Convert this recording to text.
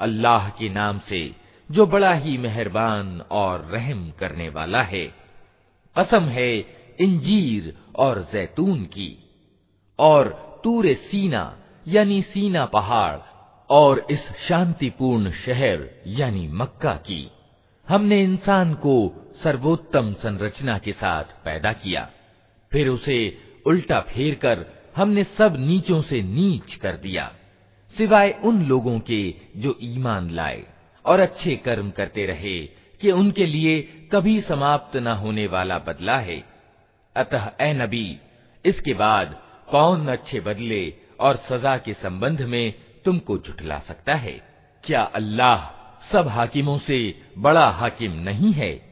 अल्लाह के नाम से जो बड़ा ही मेहरबान और रहम करने वाला है, कसम है इंजीर और जैतून की, और तूरे सीना, यानी सीना पहाड़, और इस शांतिपूर्ण शहर, यानी मक्का की। हमने इंसान को सर्वोत्तम संरचना के साथ पैदा किया। फिर उसे उल्टा फेर कर हमने सब नीचों से नीच कर दिया। सिवाय उन लोगों के जो ईमान लाए और अच्छे कर्म करते रहे कि उनके लिए कभी समाप्त न होने वाला बदला है। अतः, ए नबी, इसके बाद कौन अच्छे बदले और सजा के संबंध में तुमको झुठला सकता है? क्या अल्लाह सब हाकिमों से बड़ा हाकिम नहीं है।